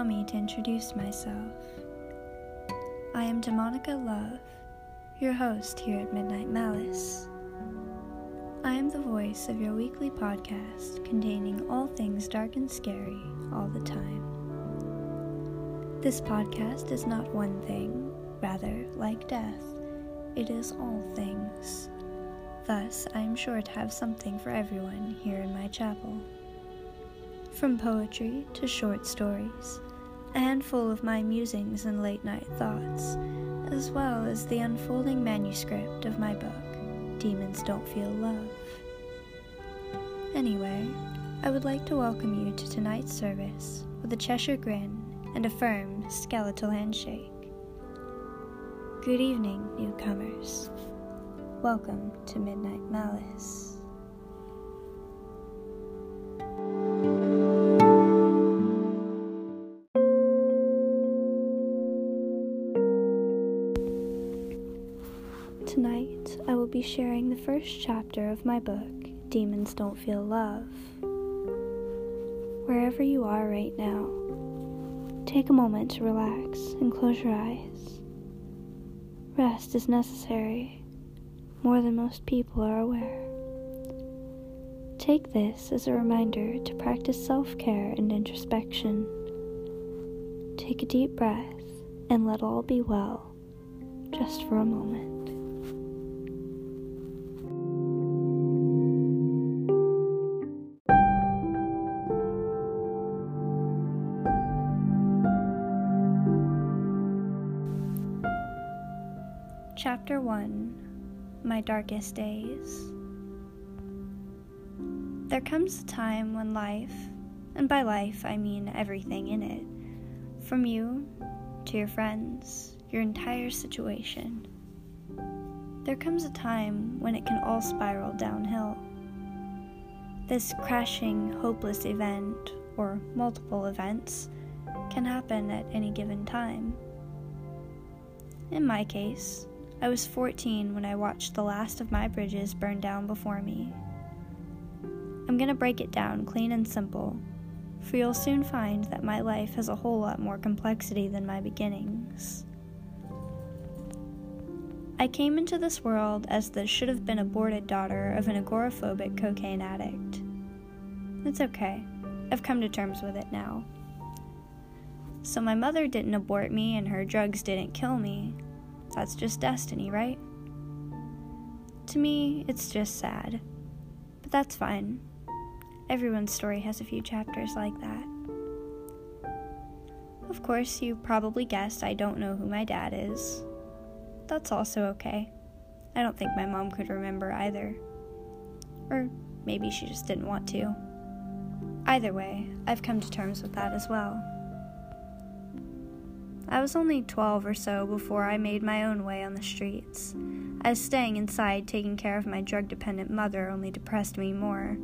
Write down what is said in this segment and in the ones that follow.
allow me to introduce myself. I am Demonica Love, your host here at Midnight Malice. I am the voice of your weekly podcast containing all things dark and scary all the time. This podcast is not one thing, rather, like death, it is all things. Thus, I am sure to have something for everyone here in my chapel. From poetry to short stories, a handful of my musings and late night thoughts, as well as the unfolding manuscript of my book, Demons Don't Feel Love. Anyway, I would like to welcome you to tonight's service with a Cheshire grin and a firm skeletal handshake. Good evening, newcomers. Welcome to Midnight Malice. First chapter of my book, Demons Don't Feel Love. Wherever you are right now, take a moment to relax and close your eyes. Rest is necessary, more than most people are aware. Take this as a reminder to practice self care and introspection. Take a deep breath and let all be well, just for a moment. My Darkest Days. There comes a time when life, and by life I mean everything in it, from you to your friends, your entire situation, there comes a time when it can all spiral downhill. This crashing, hopeless event, or multiple events, can happen at any given time. In my case, I was 14 when I watched the last of my bridges burn down before me. I'm going to break it down clean and simple, for you'll soon find that my life has a whole lot more complexity than my beginnings. I came into this world as the should have been aborted daughter of an agoraphobic cocaine addict. It's okay, I've come to terms with it now. So, my mother didn't abort me and her drugs didn't kill me, that's just destiny, right? To me, it's just sad. But that's fine. Everyone's story has a few chapters like that. Of course, you probably guessed I don't know who my dad is. That's also okay. I don't think my mom could remember either. Or maybe she just didn't want to. Either way, I've come to terms with that as well. I was only 12 or so before I made my own way on the streets, as staying inside taking care of my drug dependent mother only depressed me more.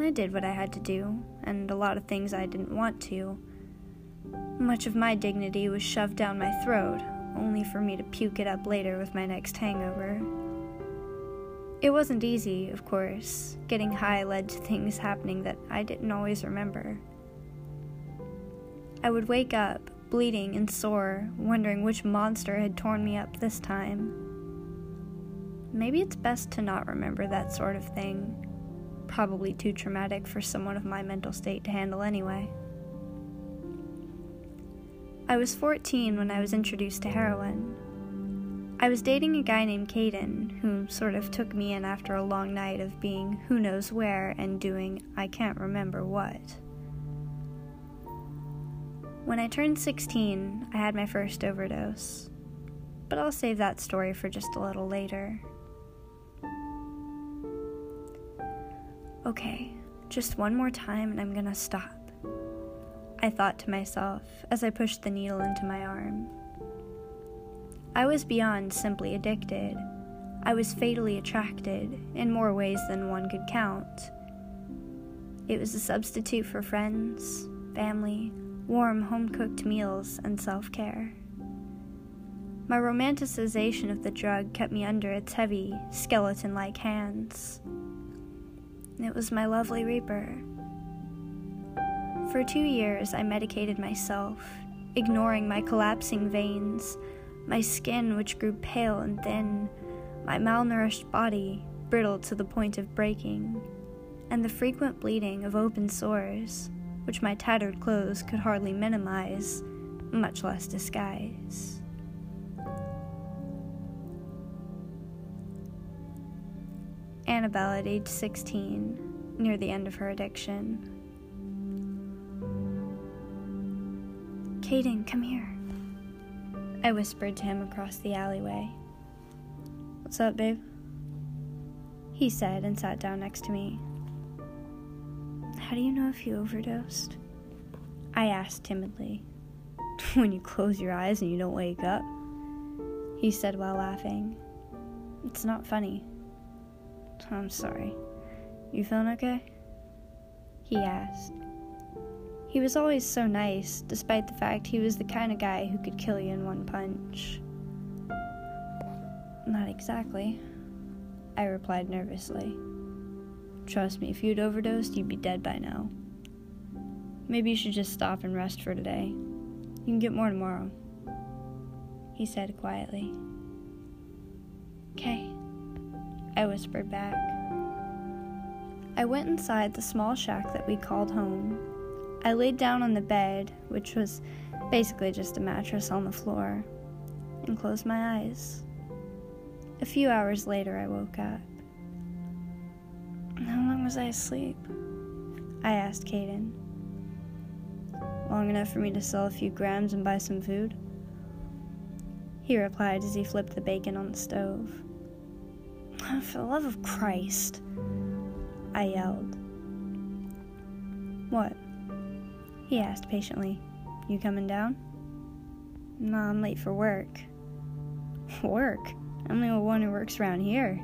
I did what I had to do, and a lot of things I didn't want to. Much of my dignity was shoved down my throat, only for me to puke it up later with my next hangover. It wasn't easy, of course. Getting high led to things happening that I didn't always remember. I would wake up, bleeding and sore, wondering which monster had torn me up this time. Maybe it's best to not remember that sort of thing. Probably too traumatic for someone of my mental state to handle anyway. I was 14 when I was introduced to heroin. I was dating a guy named Caden, who sort of took me in after a long night of being who knows where and doing I can't remember what. When I turned 16, I had my first overdose. But I'll save that story for just a little later. Okay, just one more time and I'm gonna stop. I thought to myself as I pushed the needle into my arm. I was beyond simply addicted. I was fatally attracted in more ways than one could count. It was a substitute for friends, family, warm home cooked meals, and self care. My romanticization of the drug kept me under its heavy, skeleton like hands. It was my lovely Reaper. For two years, I medicated myself, ignoring my collapsing veins, my skin, which grew pale and thin, my malnourished body, brittle to the point of breaking, and the frequent bleeding of open sores, which my tattered clothes could hardly minimize, much less disguise. Annabelle, at age 16, near the end of her addiction. Caden, come here. I whispered to him across the alleyway. What's up, babe? He said and sat down next to me. How do you know if you overdosed? I asked timidly. when you close your eyes and you don't wake up, he said while laughing. It's not funny. I'm sorry. You feeling okay? He asked. He was always so nice, despite the fact he was the kind of guy who could kill you in one punch. Not exactly, I replied nervously. Trust me, if you'd overdosed, you'd be dead by now. Maybe you should just stop and rest for today. You can get more tomorrow, he said quietly. Okay, I whispered back. I went inside the small shack that we called home I laid down on the bed, which was basically just a mattress on the floor, and closed my eyes. A few hours later, I woke up. How long was I asleep? I asked Caden. Long enough for me to sell a few grams and buy some food? He replied as he flipped the bacon on the stove. For the love of Christ, I yelled. What? He asked patiently. You coming down? No, I'm late for work. Work? I'm the only one who works around here.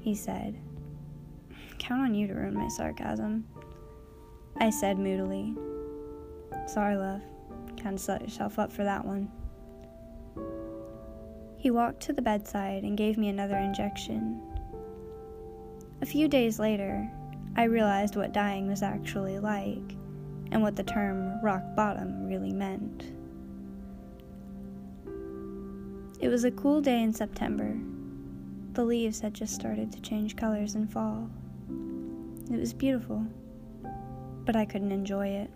He said. Count on you to ruin my sarcasm. I said moodily. Sorry, love. Kind of set yourself up for that one. He walked to the bedside and gave me another injection. A few days later, I realized what dying was actually like and what the term rock bottom really meant. It was a cool day in September. The leaves had just started to change colors in fall. It was beautiful, but I couldn't enjoy it.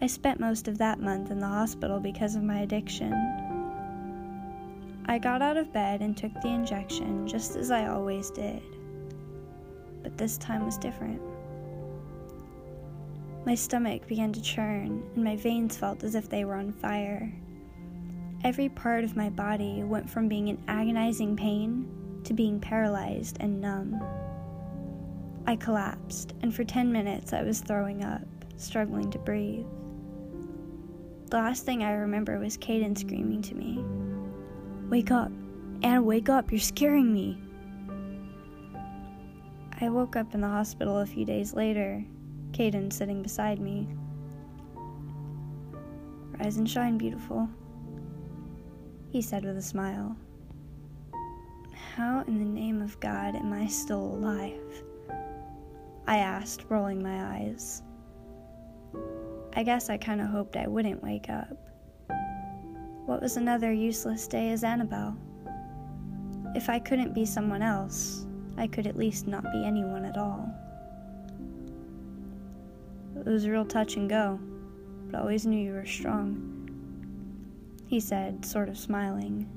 I spent most of that month in the hospital because of my addiction. I got out of bed and took the injection just as I always did. But this time was different. My stomach began to churn, and my veins felt as if they were on fire. Every part of my body went from being in agonizing pain to being paralyzed and numb. I collapsed, and for 10 minutes I was throwing up, struggling to breathe. The last thing I remember was Caden screaming to me Wake up! Anna, wake up! You're scaring me! I woke up in the hospital a few days later Caden sitting beside me. Rise and shine, beautiful, he said with a smile. How in the name of God am I still alive? I asked, rolling my eyes. I guess I kind of hoped I wouldn't wake up. What was another useless day as Annabelle? If I couldn't be someone else, I could at least not be anyone at all. It was real touch and go, but I always knew you were strong. He said, sort of smiling.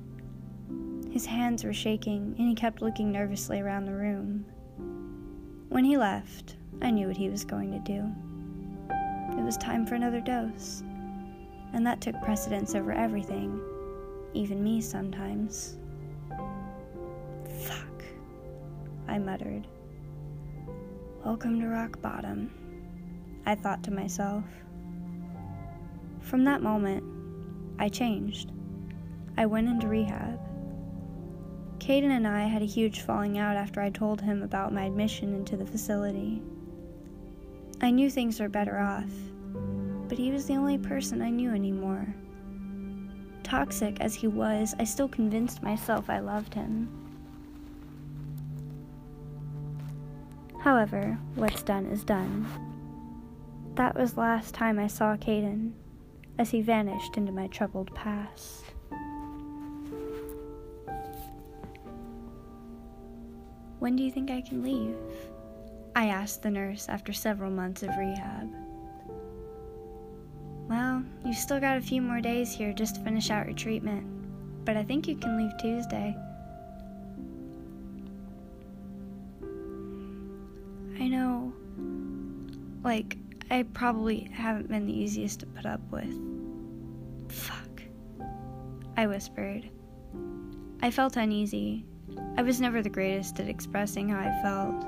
His hands were shaking, and he kept looking nervously around the room. When he left, I knew what he was going to do. It was time for another dose, and that took precedence over everything, even me sometimes. Fuck, I muttered. Welcome to rock bottom. I thought to myself. From that moment, I changed. I went into rehab. Caden and I had a huge falling out after I told him about my admission into the facility. I knew things were better off, but he was the only person I knew anymore. Toxic as he was, I still convinced myself I loved him. However, what's done is done. That was last time I saw Caden as he vanished into my troubled past. When do you think I can leave? I asked the nurse after several months of rehab. Well, you've still got a few more days here just to finish out your treatment, but I think you can leave Tuesday. I know, like, I probably haven't been the easiest to put up with. Fuck. I whispered. I felt uneasy. I was never the greatest at expressing how I felt.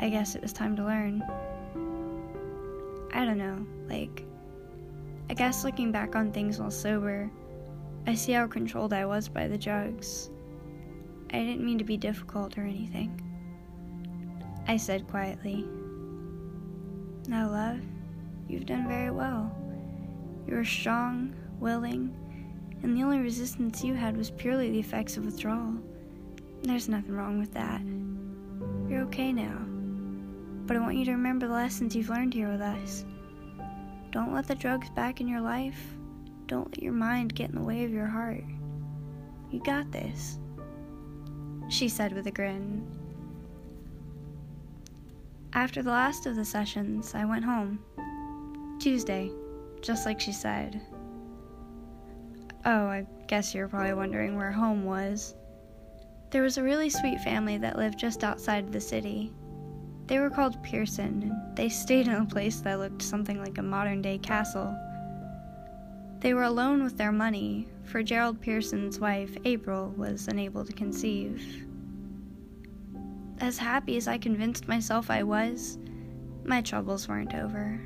I guess it was time to learn. I don't know, like, I guess looking back on things while sober, I see how controlled I was by the drugs. I didn't mean to be difficult or anything. I said quietly. Now, love, you've done very well. You were strong, willing, and the only resistance you had was purely the effects of withdrawal. There's nothing wrong with that. You're okay now. But I want you to remember the lessons you've learned here with us. Don't let the drugs back in your life. Don't let your mind get in the way of your heart. You got this, she said with a grin. After the last of the sessions, I went home. Tuesday, just like she said. Oh, I guess you're probably wondering where home was. There was a really sweet family that lived just outside the city. They were called Pearson, and they stayed in a place that looked something like a modern day castle. They were alone with their money, for Gerald Pearson's wife, April, was unable to conceive. As happy as I convinced myself I was, my troubles weren't over.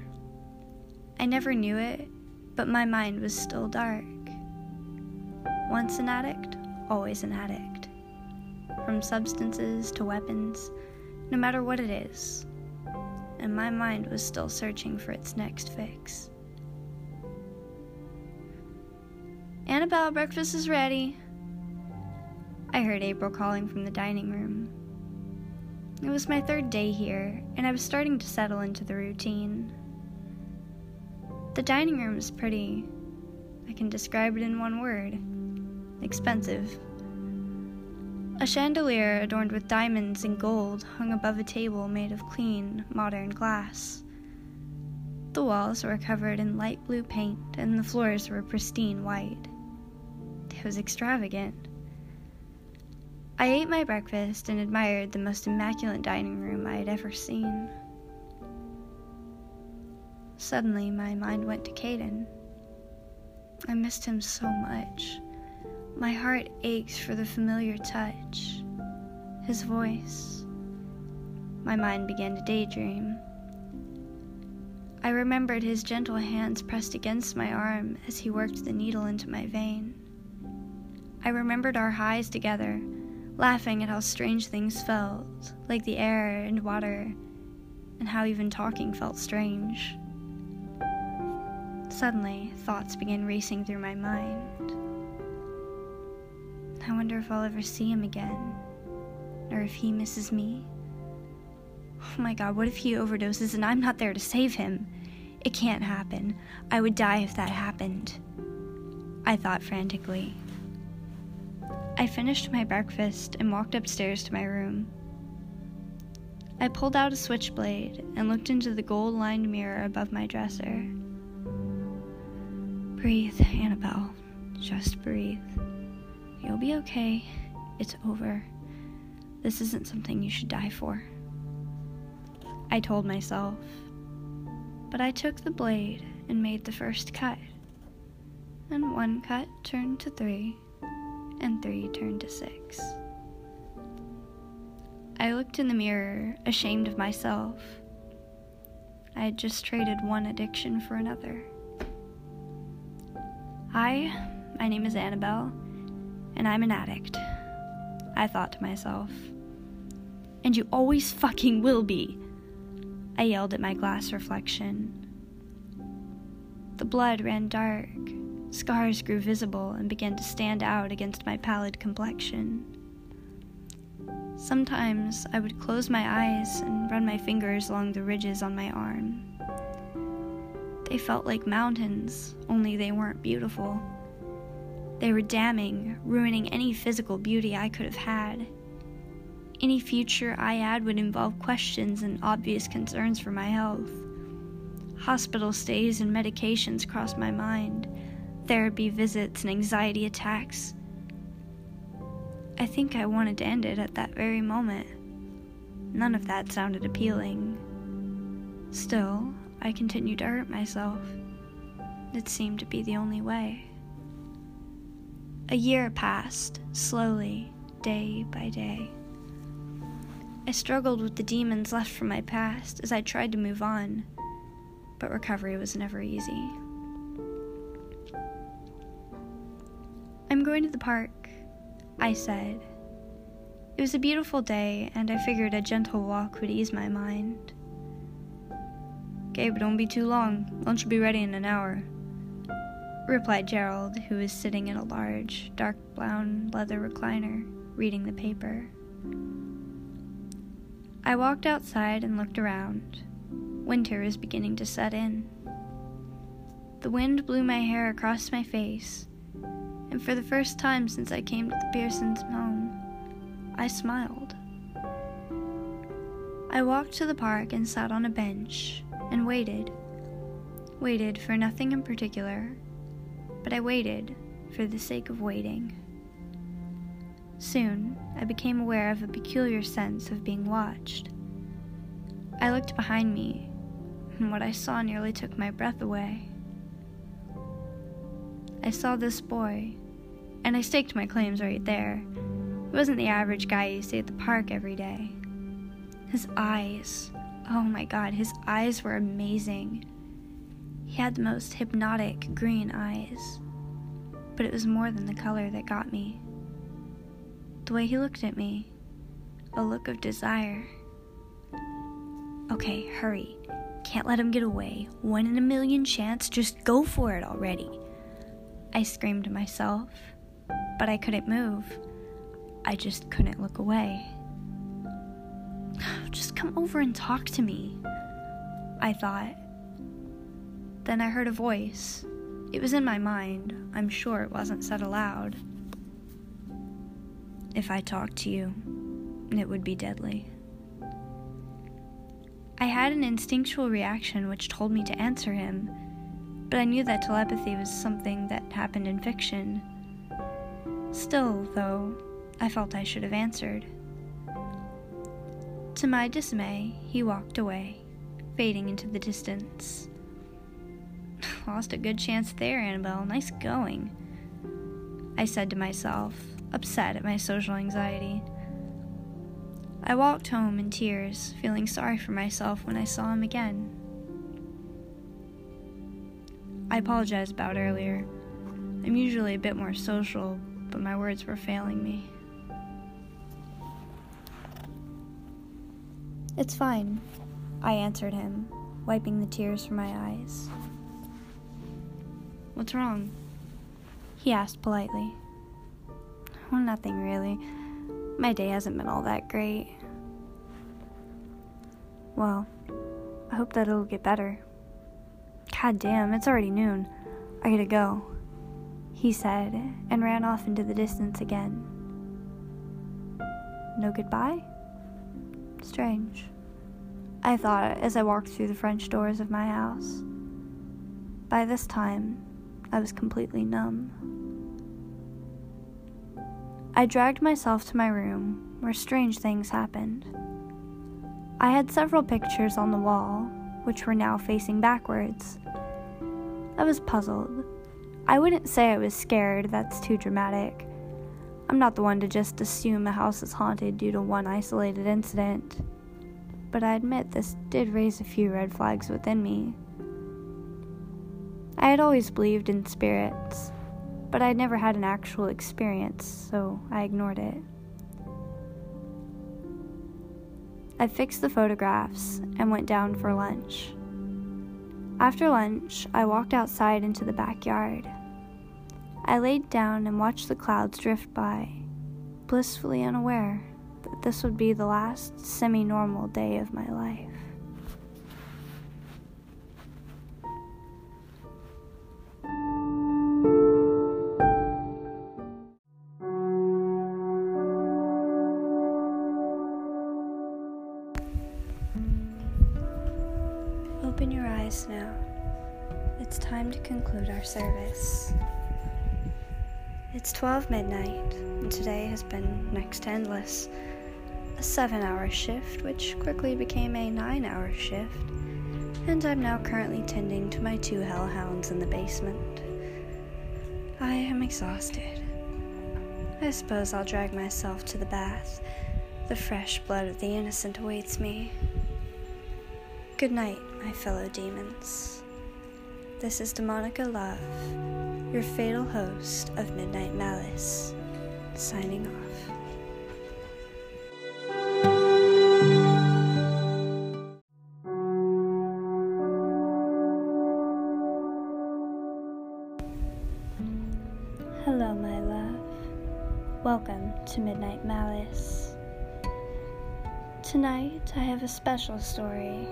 I never knew it, but my mind was still dark. Once an addict, always an addict. From substances to weapons, no matter what it is. And my mind was still searching for its next fix. Annabelle, breakfast is ready. I heard April calling from the dining room. It was my third day here, and I was starting to settle into the routine. The dining room is pretty. I can describe it in one word expensive. A chandelier adorned with diamonds and gold hung above a table made of clean, modern glass. The walls were covered in light blue paint, and the floors were pristine white. It was extravagant. I ate my breakfast and admired the most immaculate dining room I had ever seen. Suddenly, my mind went to Caden. I missed him so much. My heart ached for the familiar touch, his voice. My mind began to daydream. I remembered his gentle hands pressed against my arm as he worked the needle into my vein. I remembered our highs together laughing at how strange things felt, like the air and water, and how even talking felt strange. Suddenly, thoughts began racing through my mind. I wonder if I'll ever see him again, or if he misses me. Oh my god, what if he overdoses and I'm not there to save him? It can't happen. I would die if that happened. I thought frantically. I finished my breakfast and walked upstairs to my room. I pulled out a switchblade and looked into the gold lined mirror above my dresser. Breathe, Annabelle. Just breathe. You'll be okay. It's over. This isn't something you should die for. I told myself. But I took the blade and made the first cut. And one cut turned to three and three turned to six. I looked in the mirror, ashamed of myself. I had just traded one addiction for another. Hi, my name is Annabelle, and I'm an addict. I thought to myself. And you always fucking will be. I yelled at my glass reflection. The blood ran dark, Scars grew visible and began to stand out against my pallid complexion. Sometimes I would close my eyes and run my fingers along the ridges on my arm, They felt like mountains, only they weren't beautiful. They were damning, ruining any physical beauty I could have had. Any future I had would involve questions and obvious concerns for my health. Hospital stays and medications crossed my mind, therapy visits and anxiety attacks. I think I wanted to end it at that very moment. None of that sounded appealing. Still, I continued to hurt myself. It seemed to be the only way. A year passed, slowly, day by day. I struggled with the demons left from my past as I tried to move on, but recovery was never easy. I'm going to the park, I said. It was a beautiful day, and I figured a gentle walk would ease my mind. But don't be too long. Lunch will be ready in an hour, replied Gerald, who was sitting in a large, dark brown leather recliner, reading the paper. I walked outside and looked around. Winter was beginning to set in. The wind blew my hair across my face, and for the first time since I came to the Pearsons' home, I smiled. I walked to the park and sat on a bench and waited. Waited for nothing in particular, but I waited for the sake of waiting. Soon, I became aware of a peculiar sense of being watched. I looked behind me, and what I saw nearly took my breath away. I saw this boy, and I staked my claims right there. He wasn't the average guy you see at the park every day. His eyes, oh my god, his eyes were amazing. He had the most hypnotic green eyes, but it was more than the color that got me the way he looked at me, a look of desire. Okay, hurry. Can't let him get away. One in a million chance, just go for it already. I screamed to myself, but I couldn't move. I just couldn't look away. Just come over and talk to me, I thought. Then I heard a voice. It was in my mind. I'm sure it wasn't said aloud. If I talked to you, it would be deadly. I had an instinctual reaction which told me to answer him, but I knew that telepathy was something that happened in fiction. Still, though, I felt I should have answered. To my dismay, he walked away, fading into the distance. Lost a good chance there, Annabelle. Nice going. I said to myself, upset at my social anxiety. I walked home in tears, feeling sorry for myself when I saw him again. I apologize about earlier. I'm usually a bit more social, but my words were failing me. It's fine, I answered him, wiping the tears from my eyes. What's wrong? He asked politely. Oh, nothing really. My day hasn't been all that great. Well, I hope that it'll get better. God damn, it's already noon. I gotta go, he said, and ran off into the distance again. No goodbye? Strange, I thought as I walked through the French doors of my house. By this time, I was completely numb. I dragged myself to my room, where strange things happened. I had several pictures on the wall, which were now facing backwards. I was puzzled. I wouldn't say I was scared, that's too dramatic. I'm not the one to just assume a house is haunted due to one isolated incident. But I admit this did raise a few red flags within me. I had always believed in spirits, but I'd never had an actual experience, so I ignored it. I fixed the photographs and went down for lunch. After lunch, I walked outside into the backyard. I laid down and watched the clouds drift by, blissfully unaware that this would be the last semi normal day of my life. 12 midnight, and today has been next to endless. A seven hour shift, which quickly became a nine hour shift, and I'm now currently tending to my two hellhounds in the basement. I am exhausted. I suppose I'll drag myself to the bath. The fresh blood of the innocent awaits me. Good night, my fellow demons. This is Demonica Love, your fatal host of Midnight Malice, signing off. Hello, my love. Welcome to Midnight Malice. Tonight, I have a special story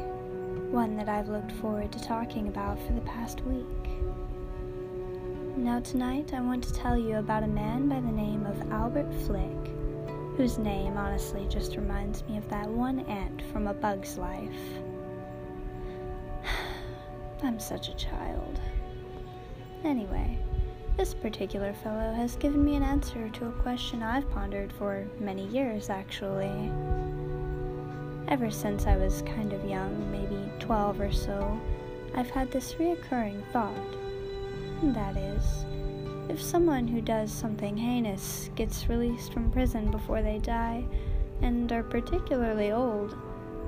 one that I've looked forward to talking about for the past week. Now, tonight, I want to tell you about a man by the name of Albert Flick, whose name honestly just reminds me of that one ant from A Bug's Life. I'm such a child. Anyway, this particular fellow has given me an answer to a question I've pondered for many years, actually ever since I was kind of young, maybe 12 or so, I've had this reoccurring thought. That is, if someone who does something heinous gets released from prison before they die, and are particularly old,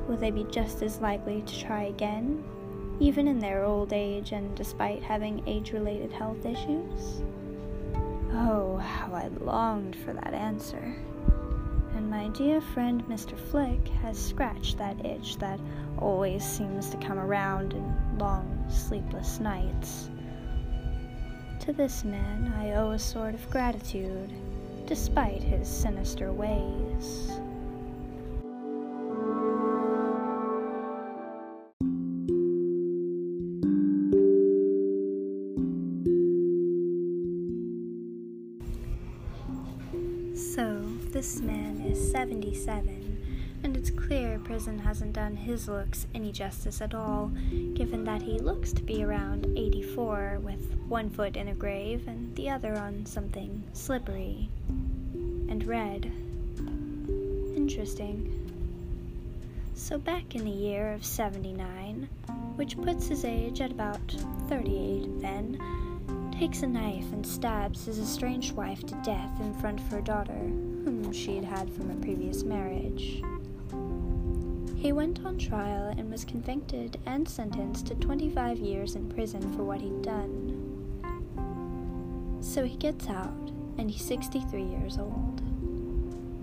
will they be just as likely to try again, even in their old age and despite having age related health issues? Oh, how I longed for that answer and my dear friend Mr. Flick has scratched that itch that always seems to come around in long, sleepless nights. To this man I owe a sort of gratitude, despite his sinister ways. So, this man is 77, and it's clear prison hasn't done his looks any justice at all, given that he looks to be around 84, with one foot in a grave and the other on something slippery and red. Interesting. So, back in the year of 79, which puts his age at about 38 then, takes a knife and stabs his estranged wife to death in front of her daughter, whom she had had from a previous marriage. He went on trial and was convicted and sentenced to 25 years in prison for what he'd done. So he gets out, and he's 63 years old.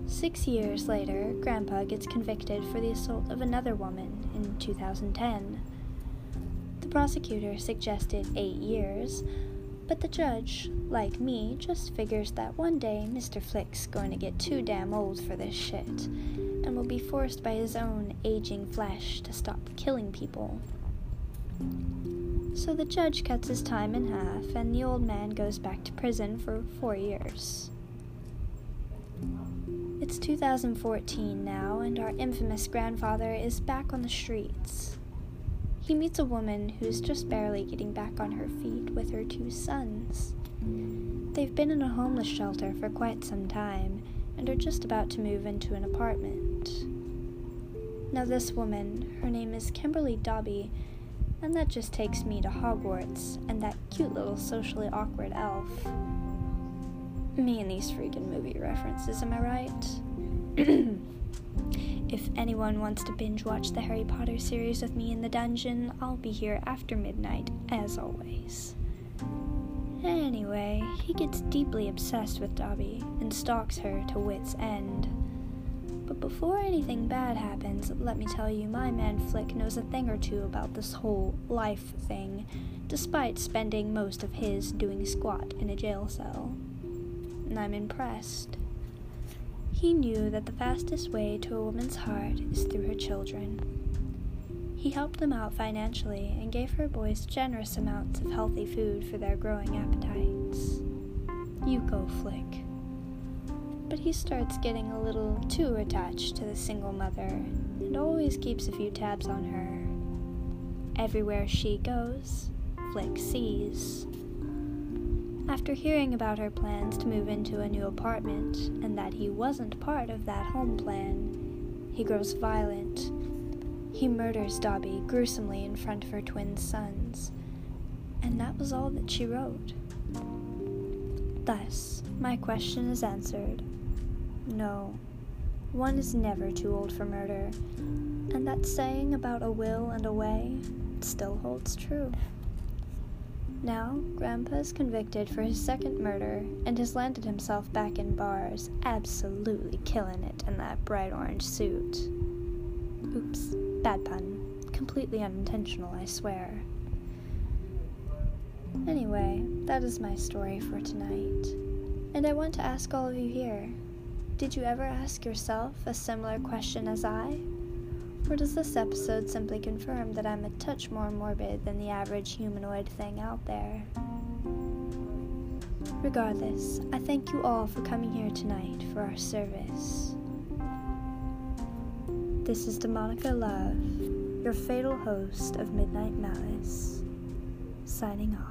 Six years later, Grandpa gets convicted for the assault of another woman in 2010. The prosecutor suggested eight years, but the judge, like me, just figures that one day Mr. Flick's going to get too damn old for this shit and will be forced by his own aging flesh to stop killing people. So the judge cuts his time in half, and the old man goes back to prison for four years. It's 2014 now, and our infamous grandfather is back on the streets. He meets a woman who's just barely getting back on her feet with her two sons. They've been in a homeless shelter for quite some time and are just about to move into an apartment. Now, this woman, her name is Kimberly Dobbie, and that just takes me to Hogwarts and that cute little socially awkward elf. Me and these freaking movie references, am I right? If anyone wants to binge watch the Harry Potter series with me in the dungeon, I'll be here after midnight, as always. Anyway, he gets deeply obsessed with Dobbie and stalks her to wit's end. But before anything bad happens, let me tell you, my man Flick knows a thing or two about this whole life thing, despite spending most of his doing squat in a jail cell. And I'm impressed. He knew that the fastest way to a woman's heart is through her children. He helped them out financially and gave her boys generous amounts of healthy food for their growing appetites. You go, Flick. But he starts getting a little too attached to the single mother and always keeps a few tabs on her. everywhere she goes, Flick sees. After hearing about her plans to move into a new apartment and that he wasn't part of that home plan, he grows violent. He murders Dobbie gruesomely in front of her twin sons. And that was all that she wrote. Thus, my question is answered. No, one is never too old for murder, and that saying about a will and a way still holds true. Now, Grandpa is convicted for his second murder and has landed himself back in bars, absolutely killing it in that bright orange suit. Oops, bad pun. Completely unintentional, I swear. Anyway, that is my story for tonight. And I want to ask all of you here did you ever ask yourself a similar question as I? Or does this episode simply confirm that I'm a touch more morbid than the average humanoid thing out there? Regardless, I thank you all for coming here tonight for our service. This is Demonica Love, your fatal host of Midnight Malice, signing off.